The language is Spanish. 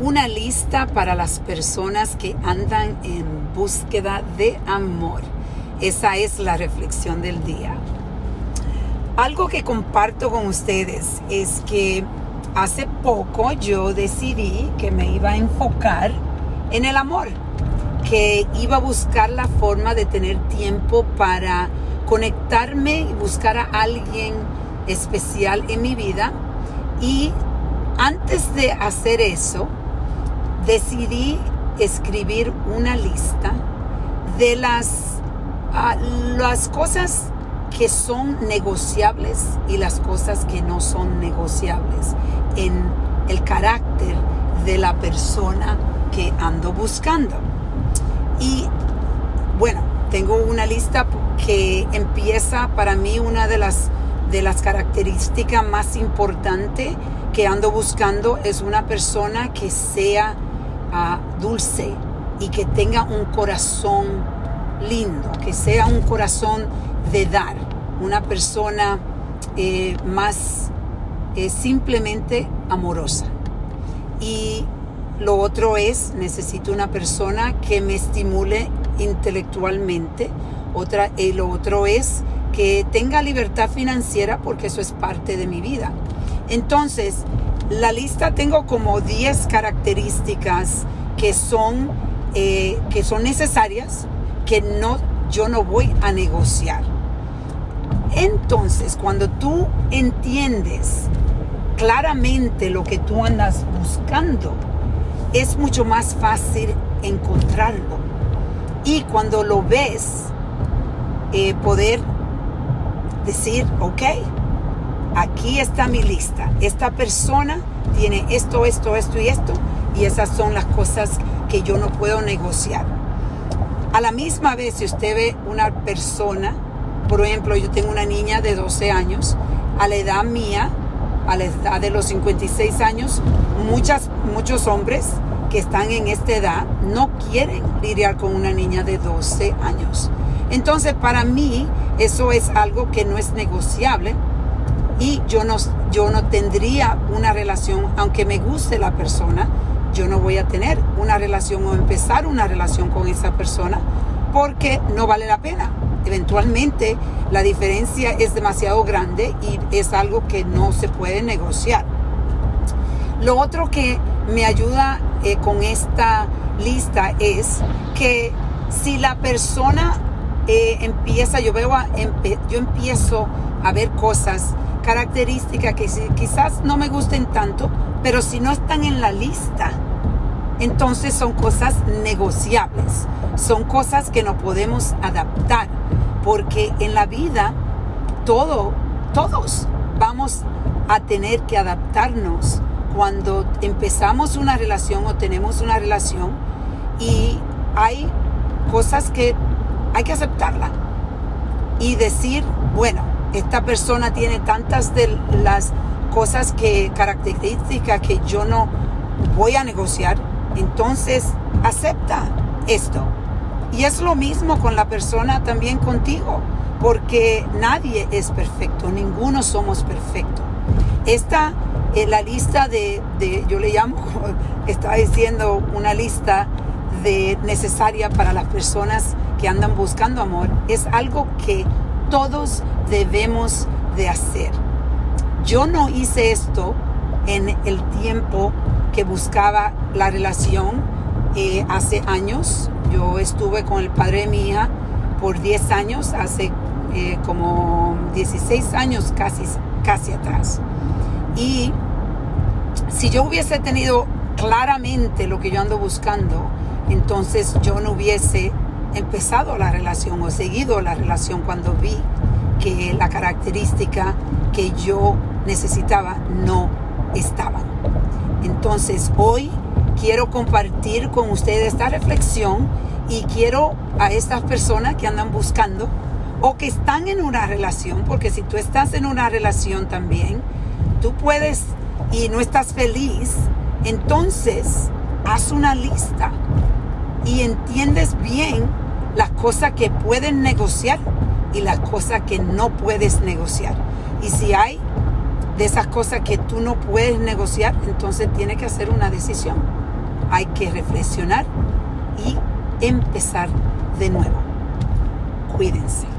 una lista para las personas que andan en búsqueda de amor. Esa es la reflexión del día. Algo que comparto con ustedes es que hace poco yo decidí que me iba a enfocar en el amor, que iba a buscar la forma de tener tiempo para conectarme y buscar a alguien especial en mi vida. Y antes de hacer eso, decidí escribir una lista de las, ah, las cosas que son negociables y las cosas que no son negociables en el carácter de la persona que ando buscando. Y bueno, tengo una lista que empieza para mí una de las, de las características más importantes que ando buscando es una persona que sea dulce y que tenga un corazón lindo, que sea un corazón de dar, una persona eh, más eh, simplemente amorosa. Y lo otro es, necesito una persona que me estimule intelectualmente. Otra, y lo otro es que tenga libertad financiera porque eso es parte de mi vida. Entonces, la lista tengo como 10 características que son, eh, que son necesarias, que no, yo no voy a negociar. Entonces, cuando tú entiendes claramente lo que tú andas buscando, es mucho más fácil encontrarlo. Y cuando lo ves, eh, poder decir, ok, aquí está mi lista. Esta persona tiene esto, esto, esto y esto. Y esas son las cosas que yo no puedo negociar. A la misma vez, si usted ve una persona, por ejemplo, yo tengo una niña de 12 años, a la edad mía, a la edad de los 56 años, muchas, muchos hombres que están en esta edad no quieren lidiar con una niña de 12 años. Entonces, para mí, eso es algo que no es negociable y yo no, yo no tendría una relación, aunque me guste la persona, yo no voy a tener una relación o empezar una relación con esa persona porque no vale la pena. Eventualmente la diferencia es demasiado grande y es algo que no se puede negociar. Lo otro que me ayuda eh, con esta lista es que si la persona eh, empieza, yo veo, yo empiezo a ver cosas, características que quizás no me gusten tanto, pero si no están en la lista, entonces son cosas negociables, son cosas que no podemos adaptar, porque en la vida todo, todos vamos a tener que adaptarnos. Cuando empezamos una relación o tenemos una relación y hay cosas que hay que aceptarla y decir, bueno, esta persona tiene tantas de las cosas que características que yo no voy a negociar entonces, acepta esto. Y es lo mismo con la persona también contigo, porque nadie es perfecto, ninguno somos perfectos. Esta es la lista de, yo le llamo, estaba diciendo, una lista de necesaria para las personas que andan buscando amor, es algo que todos debemos de hacer. Yo no hice esto en el tiempo que buscaba la relación eh, hace años. Yo estuve con el padre de mi hija por 10 años, hace eh, como 16 años casi, casi atrás. Y si yo hubiese tenido claramente lo que yo ando buscando, entonces yo no hubiese empezado la relación o seguido la relación cuando vi que la característica que yo necesitaba no estaba. Entonces hoy quiero compartir con ustedes esta reflexión y quiero a estas personas que andan buscando o que están en una relación, porque si tú estás en una relación también, tú puedes y no estás feliz, entonces haz una lista y entiendes bien las cosas que pueden negociar y las cosas que no puedes negociar. Y si hay de esas cosas que tú no puedes negociar, entonces tienes que hacer una decisión. hay que reflexionar y empezar de nuevo. Cuídense.